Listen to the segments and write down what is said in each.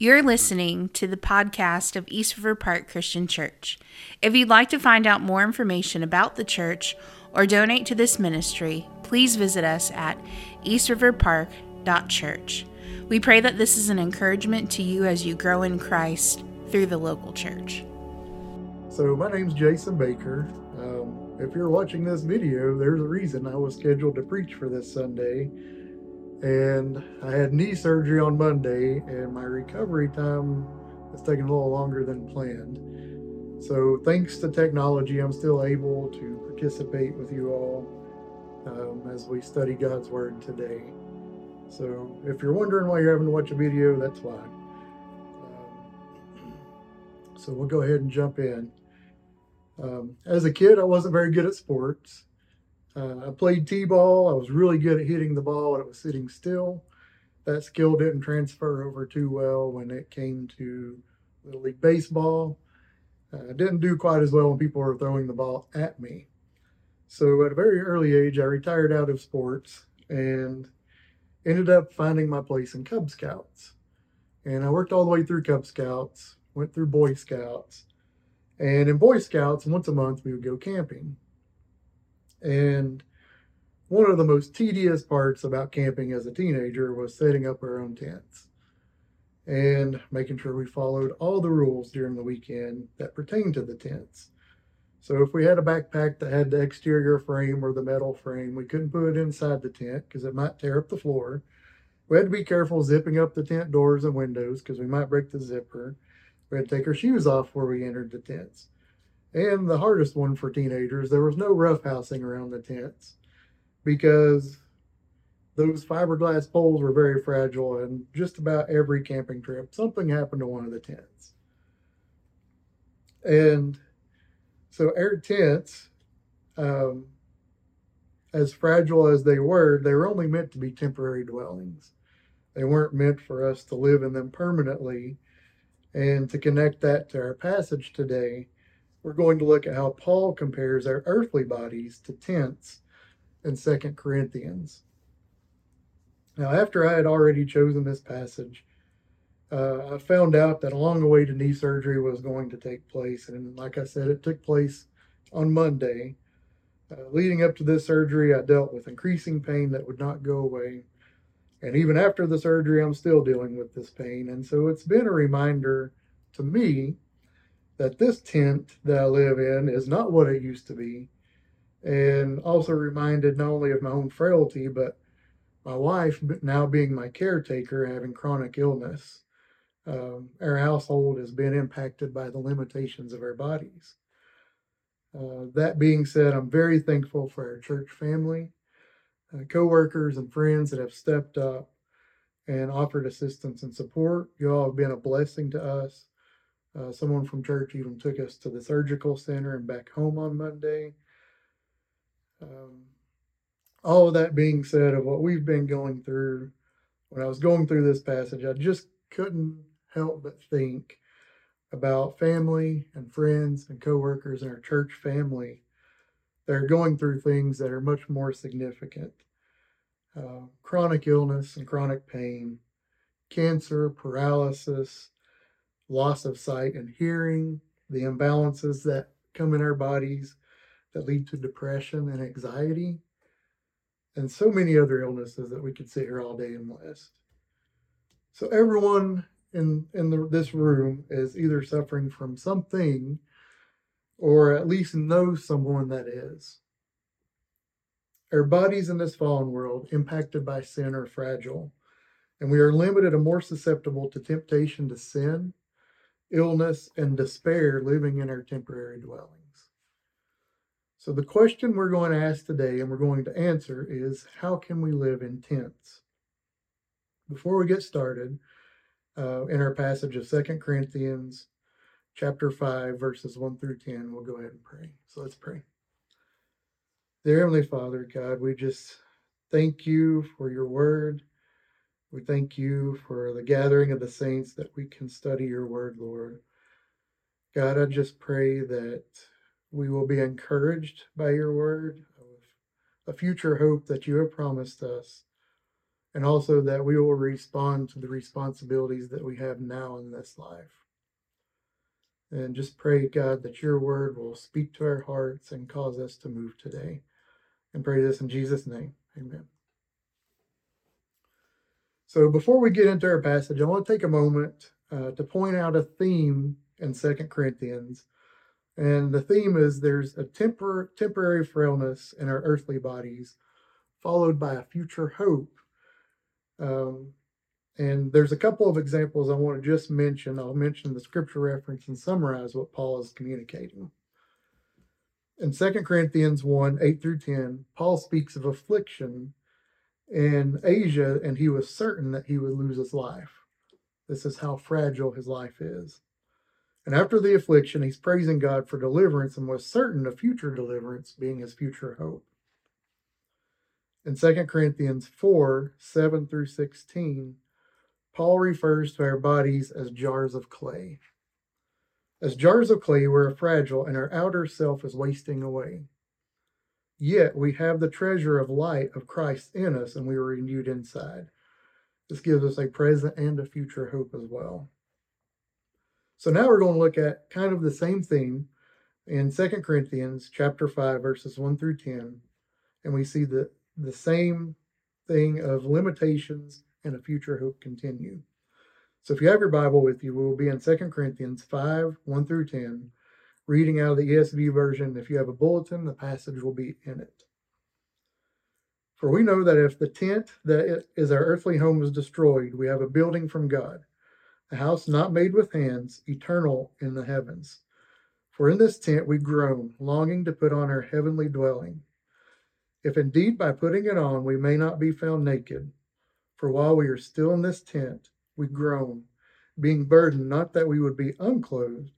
You're listening to the podcast of East River Park Christian Church. If you'd like to find out more information about the church or donate to this ministry, please visit us at eastriverpark.church. We pray that this is an encouragement to you as you grow in Christ through the local church. So, my name's Jason Baker. Um, if you're watching this video, there's a reason I was scheduled to preach for this Sunday and I had knee surgery on Monday, and my recovery time is taking a little longer than planned. So, thanks to technology, I'm still able to participate with you all um, as we study God's Word today. So, if you're wondering why you're having to watch a video, that's why. Um, so, we'll go ahead and jump in. Um, as a kid, I wasn't very good at sports. Uh, I played t-ball. I was really good at hitting the ball when it was sitting still. That skill didn't transfer over too well when it came to Little League Baseball. Uh, I didn't do quite as well when people were throwing the ball at me. So at a very early age, I retired out of sports and ended up finding my place in Cub Scouts. And I worked all the way through Cub Scouts, went through Boy Scouts. And in Boy Scouts, once a month, we would go camping. And one of the most tedious parts about camping as a teenager was setting up our own tents and making sure we followed all the rules during the weekend that pertain to the tents. So if we had a backpack that had the exterior frame or the metal frame, we couldn't put it inside the tent because it might tear up the floor. We had to be careful zipping up the tent doors and windows because we might break the zipper. We had to take our shoes off before we entered the tents. And the hardest one for teenagers, there was no roughhousing around the tents because those fiberglass poles were very fragile and just about every camping trip something happened to one of the tents. And so air tents um, as fragile as they were they were only meant to be temporary dwellings. They weren't meant for us to live in them permanently. And to connect that to our passage today we're going to look at how Paul compares our earthly bodies to tents in Second Corinthians. Now, after I had already chosen this passage, uh, I found out that long awaited knee surgery was going to take place. And like I said, it took place on Monday. Uh, leading up to this surgery, I dealt with increasing pain that would not go away. And even after the surgery, I'm still dealing with this pain. And so it's been a reminder to me that this tent that I live in is not what it used to be. And also reminded not only of my own frailty, but my wife now being my caretaker having chronic illness. Um, our household has been impacted by the limitations of our bodies. Uh, that being said, I'm very thankful for our church family, uh, co-workers and friends that have stepped up and offered assistance and support. You all have been a blessing to us. Uh, someone from church even took us to the surgical center and back home on Monday. Um, all of that being said, of what we've been going through, when I was going through this passage, I just couldn't help but think about family and friends and coworkers in our church family that are going through things that are much more significant. Uh, chronic illness and chronic pain, cancer, paralysis, loss of sight and hearing, the imbalances that come in our bodies that lead to depression and anxiety, and so many other illnesses that we could sit here all day and list. So everyone in in the, this room is either suffering from something or at least knows someone that is. Our bodies in this fallen world, impacted by sin, are fragile, and we are limited and more susceptible to temptation to sin illness, and despair living in our temporary dwellings. So, the question we're going to ask today and we're going to answer is how can we live in tents? Before we get started, uh, in our passage of Second Corinthians chapter 5, verses 1 through 10, we'll go ahead and pray. So, let's pray. Dear Heavenly Father, God, we just thank you for your word. We thank you for the gathering of the saints that we can study your word, Lord. God, I just pray that we will be encouraged by your word a future hope that you have promised us and also that we will respond to the responsibilities that we have now in this life. And just pray, God, that your word will speak to our hearts and cause us to move today. And pray this in Jesus' name. Amen. So before we get into our passage, I want to take a moment uh, to point out a theme in Second Corinthians. And the theme is there's a tempor- temporary frailness in our earthly bodies, followed by a future hope. Um, and there's a couple of examples I want to just mention. I'll mention the scripture reference and summarize what Paul is communicating. In 2 Corinthians 1 8 through 10, Paul speaks of affliction in Asia, and he was certain that he would lose his life. This is how fragile his life is. And after the affliction, he's praising God for deliverance and was certain of future deliverance being his future hope. In 2 Corinthians 4 7 through 16, Paul refers to our bodies as jars of clay. As jars of clay, we're fragile and our outer self is wasting away. Yet we have the treasure of light of Christ in us and we are renewed inside. This gives us a present and a future hope as well. So now we're going to look at kind of the same theme in Second Corinthians chapter 5 verses 1 through 10 and we see the the same thing of limitations and a future hope continue. So if you have your Bible with you, we'll be in 2 Corinthians 5 1 through 10, reading out of the ESV version. If you have a bulletin, the passage will be in it. For we know that if the tent that is our earthly home is destroyed, we have a building from God, a house not made with hands, eternal in the heavens. For in this tent we groan, longing to put on our heavenly dwelling. If indeed by putting it on we may not be found naked, for while we are still in this tent, we groan, being burdened not that we would be unclothed,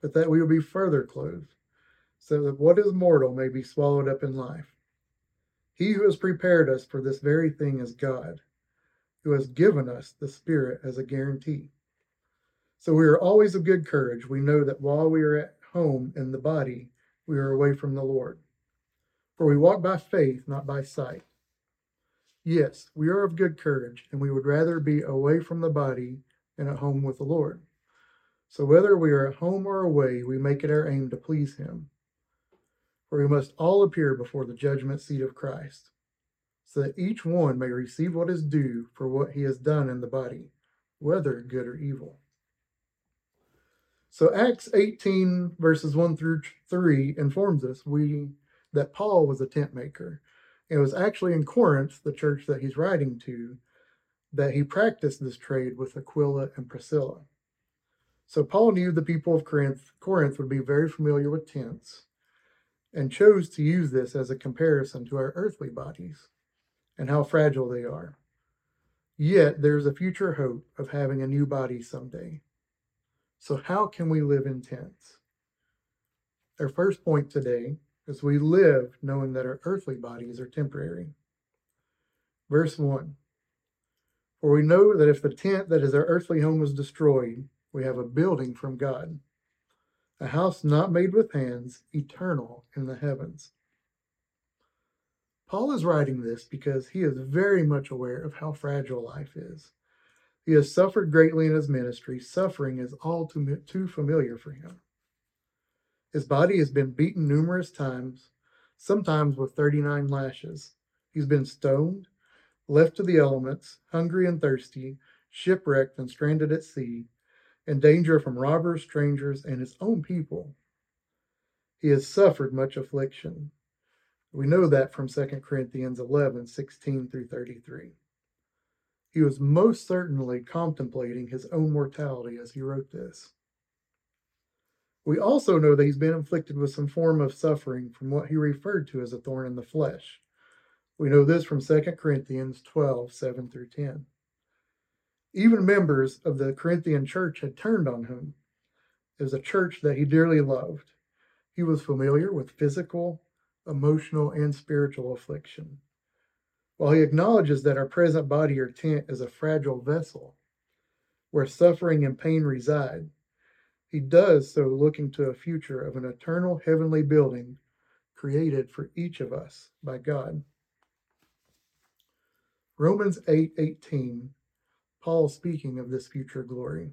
but that we would be further clothed, so that what is mortal may be swallowed up in life. He who has prepared us for this very thing is God, who has given us the Spirit as a guarantee. So we are always of good courage. We know that while we are at home in the body, we are away from the Lord. For we walk by faith, not by sight. Yes, we are of good courage, and we would rather be away from the body and at home with the Lord. So whether we are at home or away, we make it our aim to please Him. For we must all appear before the judgment seat of Christ, so that each one may receive what is due for what he has done in the body, whether good or evil. So Acts 18, verses 1 through 3 informs us we that Paul was a tent maker it was actually in Corinth, the church that he's writing to, that he practiced this trade with Aquila and Priscilla. So Paul knew the people of Corinth, Corinth would be very familiar with tents and chose to use this as a comparison to our earthly bodies and how fragile they are. Yet there's a future hope of having a new body someday. So, how can we live in tents? Our first point today is we live knowing that our earthly bodies are temporary. Verse 1 For we know that if the tent that is our earthly home is destroyed, we have a building from God, a house not made with hands, eternal in the heavens. Paul is writing this because he is very much aware of how fragile life is. He has suffered greatly in his ministry. Suffering is all too, too familiar for him. His body has been beaten numerous times, sometimes with 39 lashes. He's been stoned, left to the elements, hungry and thirsty, shipwrecked and stranded at sea, in danger from robbers, strangers, and his own people. He has suffered much affliction. We know that from 2 Corinthians 11 16 through 33. He was most certainly contemplating his own mortality as he wrote this. We also know that he's been inflicted with some form of suffering from what he referred to as a thorn in the flesh. We know this from 2 Corinthians 12 7 through 10. Even members of the Corinthian church had turned on him. It was a church that he dearly loved. He was familiar with physical, emotional, and spiritual affliction. While he acknowledges that our present body or tent is a fragile vessel where suffering and pain reside, he does so looking to a future of an eternal heavenly building created for each of us by God. Romans 8 18, Paul speaking of this future glory.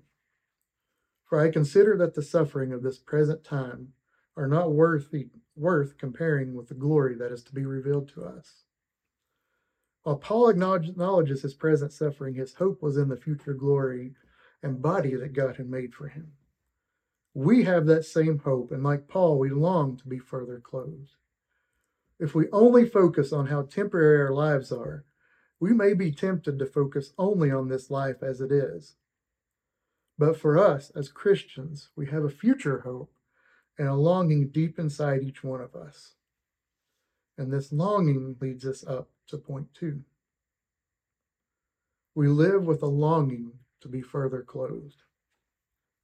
For I consider that the suffering of this present time are not worth, worth comparing with the glory that is to be revealed to us. While Paul acknowledges his present suffering, his hope was in the future glory and body that God had made for him. We have that same hope, and like Paul, we long to be further clothed. If we only focus on how temporary our lives are, we may be tempted to focus only on this life as it is. But for us as Christians, we have a future hope and a longing deep inside each one of us. And this longing leads us up to point two. We live with a longing to be further clothed.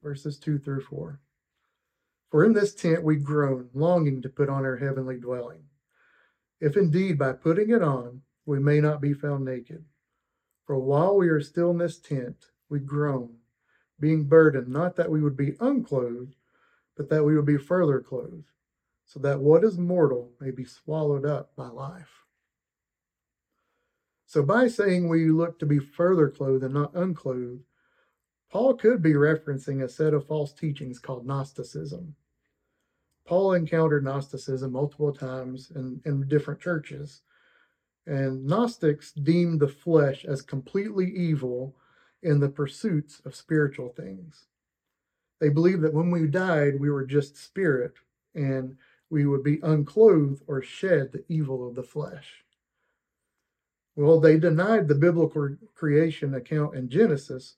Verses 2 through 4. For in this tent we groan, longing to put on our heavenly dwelling. If indeed by putting it on we may not be found naked. For while we are still in this tent, we groan, being burdened, not that we would be unclothed, but that we would be further clothed, so that what is mortal may be swallowed up by life. So, by saying we look to be further clothed and not unclothed, Paul could be referencing a set of false teachings called Gnosticism. Paul encountered Gnosticism multiple times in, in different churches, and Gnostics deemed the flesh as completely evil in the pursuits of spiritual things. They believed that when we died, we were just spirit and we would be unclothed or shed the evil of the flesh. Well, they denied the biblical creation account in Genesis.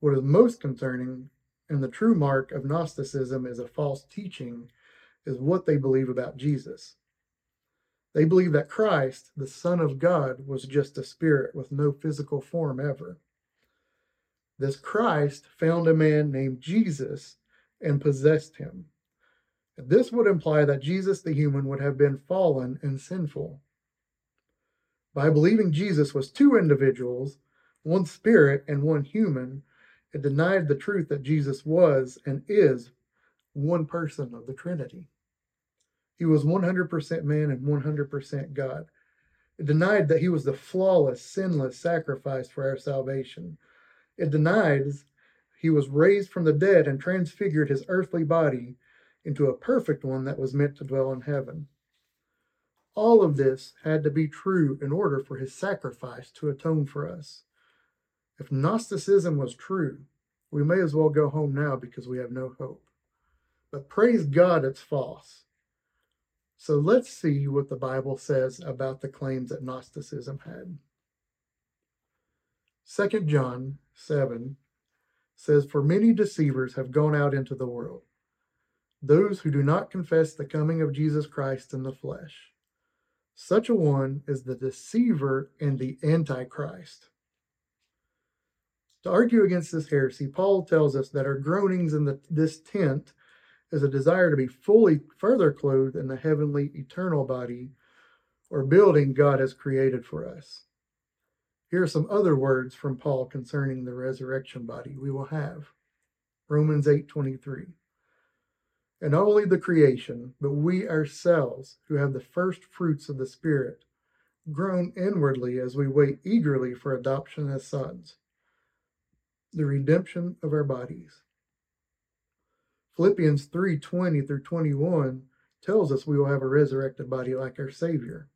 What is most concerning and the true mark of Gnosticism is a false teaching is what they believe about Jesus. They believe that Christ, the Son of God, was just a spirit with no physical form ever. This Christ found a man named Jesus and possessed him. This would imply that Jesus the human would have been fallen and sinful. By believing Jesus was two individuals, one spirit and one human, it denied the truth that Jesus was and is one person of the Trinity. He was 100% man and 100% God. It denied that he was the flawless, sinless sacrifice for our salvation. It denies he was raised from the dead and transfigured his earthly body into a perfect one that was meant to dwell in heaven. All of this had to be true in order for his sacrifice to atone for us. If Gnosticism was true, we may as well go home now because we have no hope. But praise God, it's false. So let's see what the Bible says about the claims that Gnosticism had. 2 John 7 says, For many deceivers have gone out into the world, those who do not confess the coming of Jesus Christ in the flesh. Such a one is the deceiver and the antichrist. To argue against this heresy, Paul tells us that our groanings in the, this tent is a desire to be fully further clothed in the heavenly eternal body or building God has created for us. Here are some other words from Paul concerning the resurrection body we will have. Romans 8:23. And only the creation, but we ourselves who have the first fruits of the spirit groan inwardly as we wait eagerly for adoption as sons, the redemption of our bodies. Philippians 3 20 through 21 tells us we will have a resurrected body like our Savior.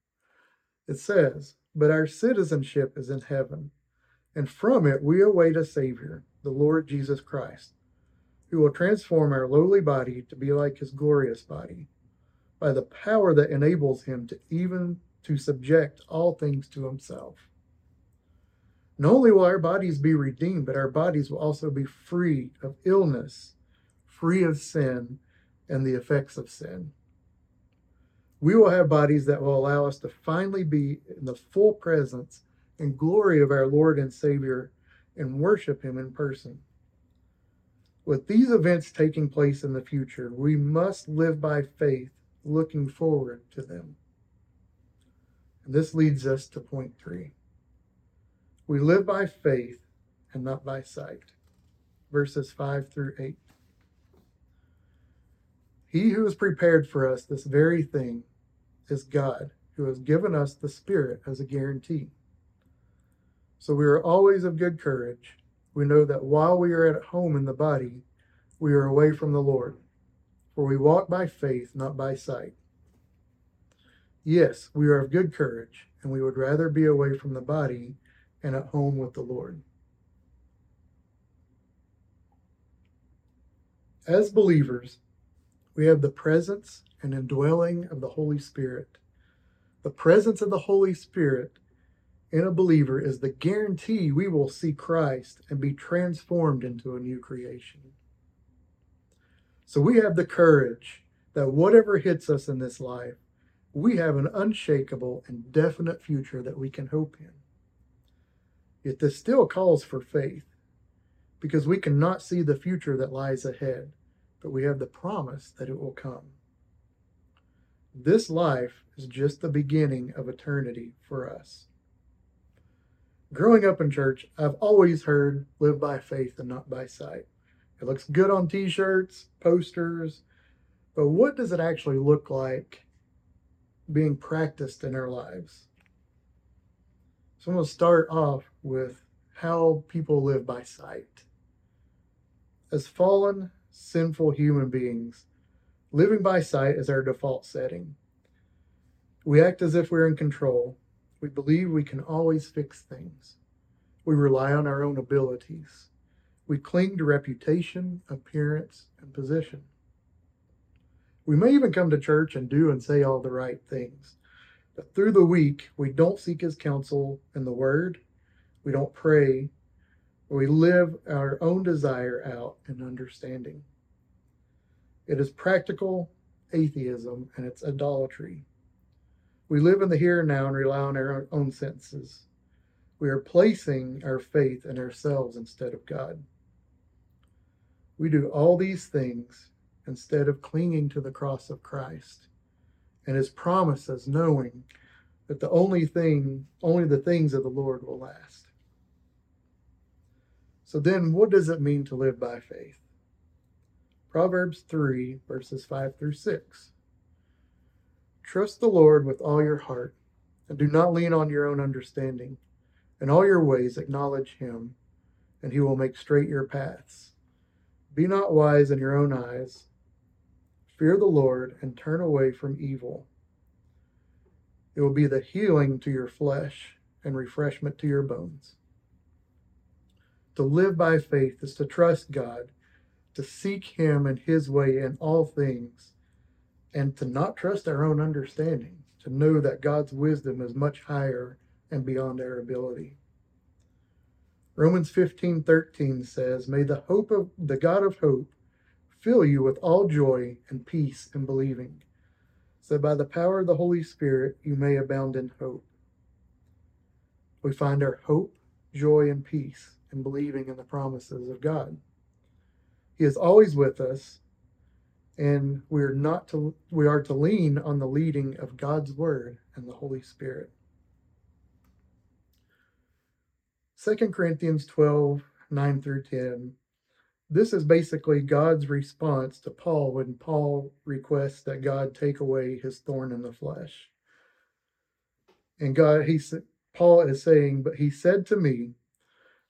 It says, But our citizenship is in heaven, and from it we await a Savior, the Lord Jesus Christ, who will transform our lowly body to be like his glorious body, by the power that enables him to even to subject all things to himself. Not only will our bodies be redeemed, but our bodies will also be free of illness free of sin and the effects of sin. We will have bodies that will allow us to finally be in the full presence and glory of our Lord and Savior and worship Him in person. With these events taking place in the future, we must live by faith, looking forward to them. And this leads us to point three. We live by faith and not by sight. Verses 5 through 8. He who has prepared for us this very thing is God, who has given us the Spirit as a guarantee. So we are always of good courage. We know that while we are at home in the body, we are away from the Lord. For we walk by faith, not by sight. Yes, we are of good courage, and we would rather be away from the body and at home with the Lord. As believers, we have the presence and indwelling of the Holy Spirit. The presence of the Holy Spirit in a believer is the guarantee we will see Christ and be transformed into a new creation. So we have the courage that whatever hits us in this life, we have an unshakable and definite future that we can hope in. Yet this still calls for faith because we cannot see the future that lies ahead, but we have the promise that it will come. This life is just the beginning of eternity for us. Growing up in church, I've always heard live by faith and not by sight. It looks good on t shirts, posters, but what does it actually look like being practiced in our lives? So I'm going to start off with how people live by sight. As fallen, sinful human beings, living by sight is our default setting. We act as if we're in control, we believe we can always fix things. We rely on our own abilities. We cling to reputation, appearance, and position. We may even come to church and do and say all the right things. But through the week, we don't seek his counsel in the word. We don't pray. We live our own desire out in understanding. It is practical atheism and it's idolatry. We live in the here and now and rely on our own senses. We are placing our faith in ourselves instead of God. We do all these things instead of clinging to the cross of Christ and his promises, knowing that the only thing, only the things of the Lord will last. So then, what does it mean to live by faith? Proverbs 3, verses 5 through 6. Trust the Lord with all your heart, and do not lean on your own understanding. In all your ways acknowledge him, and he will make straight your paths. Be not wise in your own eyes. Fear the Lord and turn away from evil. It will be the healing to your flesh and refreshment to your bones. To live by faith is to trust God, to seek him and his way in all things and to not trust our own understanding, to know that God's wisdom is much higher and beyond our ability. Romans 15 13 says, May the hope of the God of hope fill you with all joy and peace in believing, so by the power of the Holy Spirit you may abound in hope. We find our hope, joy, and peace in believing in the promises of God. He is always with us and we're not to we are to lean on the leading of God's word and the Holy Spirit. 2 Corinthians 12, 9 through 10. This is basically God's response to Paul when Paul requests that God take away his thorn in the flesh. And God, he said, Paul is saying, but he said to me,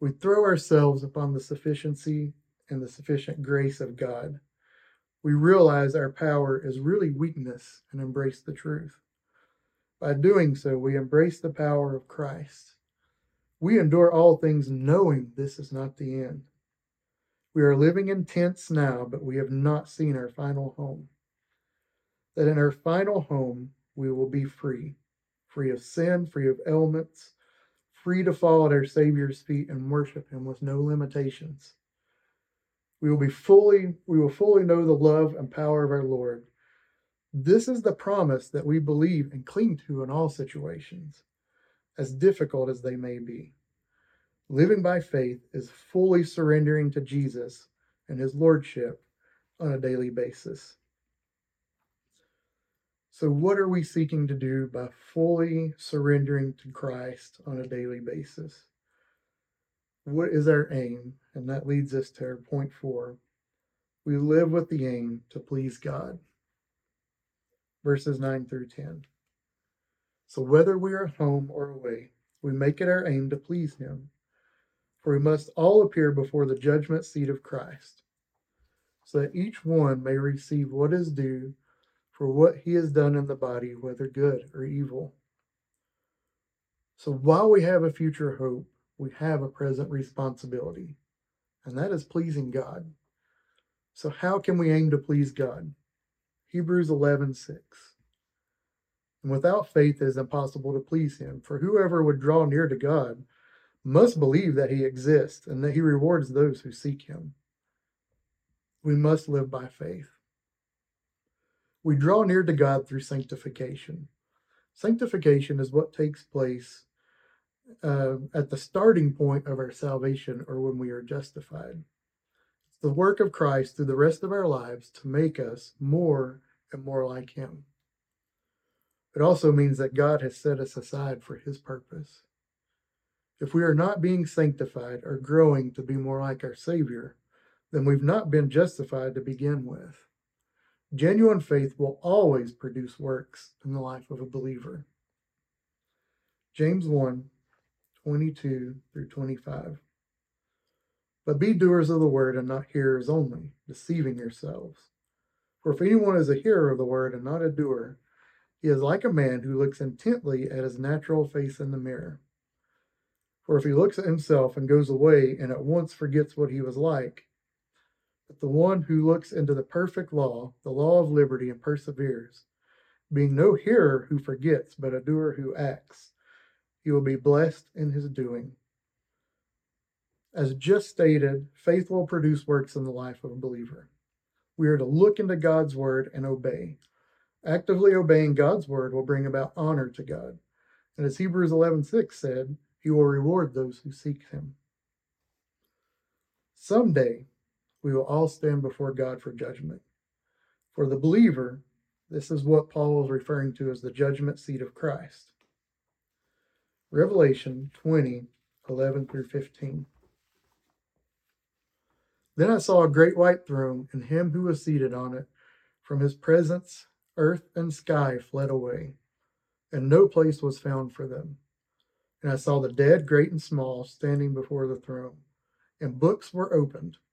We throw ourselves upon the sufficiency and the sufficient grace of God we realize our power is really weakness and embrace the truth. By doing so, we embrace the power of Christ. We endure all things knowing this is not the end. We are living in tents now, but we have not seen our final home. That in our final home, we will be free, free of sin, free of ailments, free to fall at our Savior's feet and worship Him with no limitations. We will be fully, we will fully know the love and power of our Lord. This is the promise that we believe and cling to in all situations, as difficult as they may be. Living by faith is fully surrendering to Jesus and his lordship on a daily basis. So, what are we seeking to do by fully surrendering to Christ on a daily basis? What is our aim? And that leads us to our point four. We live with the aim to please God. Verses 9 through 10. So, whether we are home or away, we make it our aim to please Him. For we must all appear before the judgment seat of Christ, so that each one may receive what is due for what he has done in the body, whether good or evil. So while we have a future hope, we have a present responsibility, and that is pleasing God. So how can we aim to please God? Hebrews 11:6. And without faith it is impossible to please him, for whoever would draw near to God must believe that he exists and that he rewards those who seek him. We must live by faith. We draw near to God through sanctification. Sanctification is what takes place uh, at the starting point of our salvation or when we are justified. It's the work of Christ through the rest of our lives to make us more and more like Him. It also means that God has set us aside for His purpose. If we are not being sanctified or growing to be more like our Savior, then we've not been justified to begin with. Genuine faith will always produce works in the life of a believer. James 1 22 through 25. But be doers of the word and not hearers only, deceiving yourselves. For if anyone is a hearer of the word and not a doer, he is like a man who looks intently at his natural face in the mirror. For if he looks at himself and goes away and at once forgets what he was like, but the one who looks into the perfect law, the law of liberty, and perseveres, being no hearer who forgets, but a doer who acts, he will be blessed in his doing. As just stated, faith will produce works in the life of a believer. We are to look into God's word and obey. Actively obeying God's word will bring about honor to God. And as Hebrews 11:6 said, he will reward those who seek him. Someday, we will all stand before God for judgment. For the believer, this is what Paul is referring to as the judgment seat of Christ. Revelation 20, 11 through 15. Then I saw a great white throne and him who was seated on it. From his presence, earth and sky fled away, and no place was found for them. And I saw the dead, great and small, standing before the throne, and books were opened.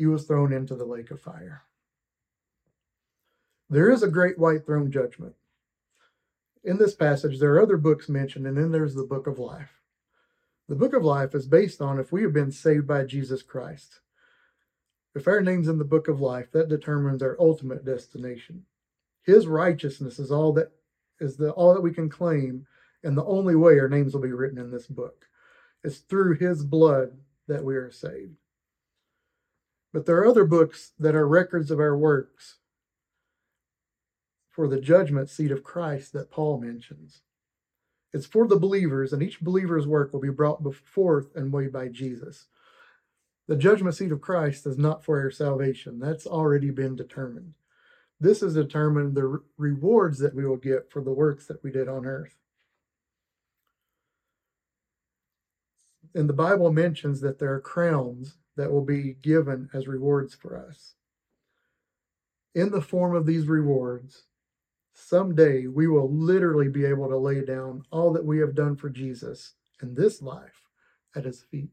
he was thrown into the lake of fire. There is a great white throne judgment. In this passage, there are other books mentioned, and then there's the book of life. The book of life is based on if we have been saved by Jesus Christ. If our name's in the book of life, that determines our ultimate destination. His righteousness is all that is the all that we can claim, and the only way our names will be written in this book. It's through his blood that we are saved. But there are other books that are records of our works for the judgment seat of Christ that Paul mentions. It's for the believers, and each believer's work will be brought forth and weighed by Jesus. The judgment seat of Christ is not for our salvation, that's already been determined. This is determined the rewards that we will get for the works that we did on earth. And the Bible mentions that there are crowns that will be given as rewards for us. In the form of these rewards, someday we will literally be able to lay down all that we have done for Jesus in this life at his feet.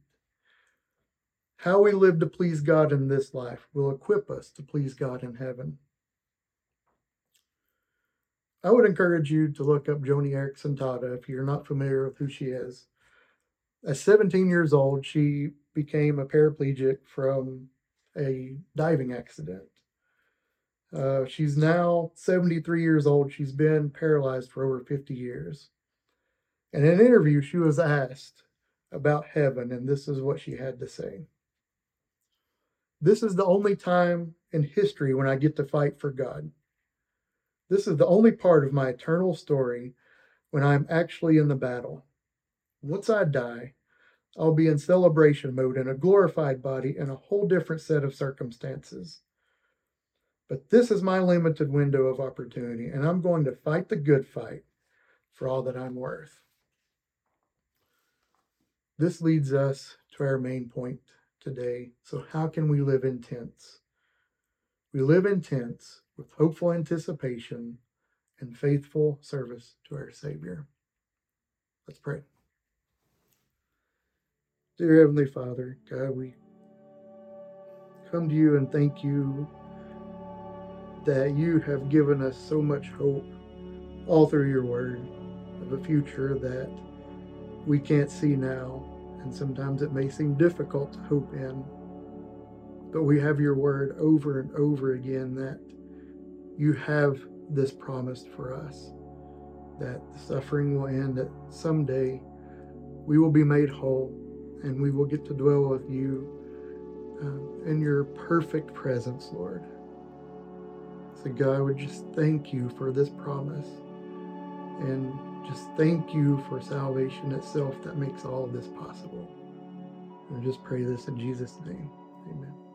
How we live to please God in this life will equip us to please God in heaven. I would encourage you to look up Joni Eareckson Tada if you're not familiar with who she is. At 17 years old, she became a paraplegic from a diving accident. Uh, she's now 73 years old. She's been paralyzed for over 50 years. In an interview, she was asked about heaven, and this is what she had to say. This is the only time in history when I get to fight for God. This is the only part of my eternal story when I'm actually in the battle. Once I die, I'll be in celebration mode in a glorified body in a whole different set of circumstances. But this is my limited window of opportunity, and I'm going to fight the good fight for all that I'm worth. This leads us to our main point today. So, how can we live in tents? We live in tents with hopeful anticipation and faithful service to our Savior. Let's pray. Dear Heavenly Father, God, we come to you and thank you that you have given us so much hope all through your word of a future that we can't see now, and sometimes it may seem difficult to hope in. But we have your word over and over again that you have this promised for us that the suffering will end, that someday we will be made whole and we will get to dwell with you uh, in your perfect presence, Lord. So, God, I would just thank you for this promise and just thank you for salvation itself that makes all of this possible. And just pray this in Jesus' name. Amen.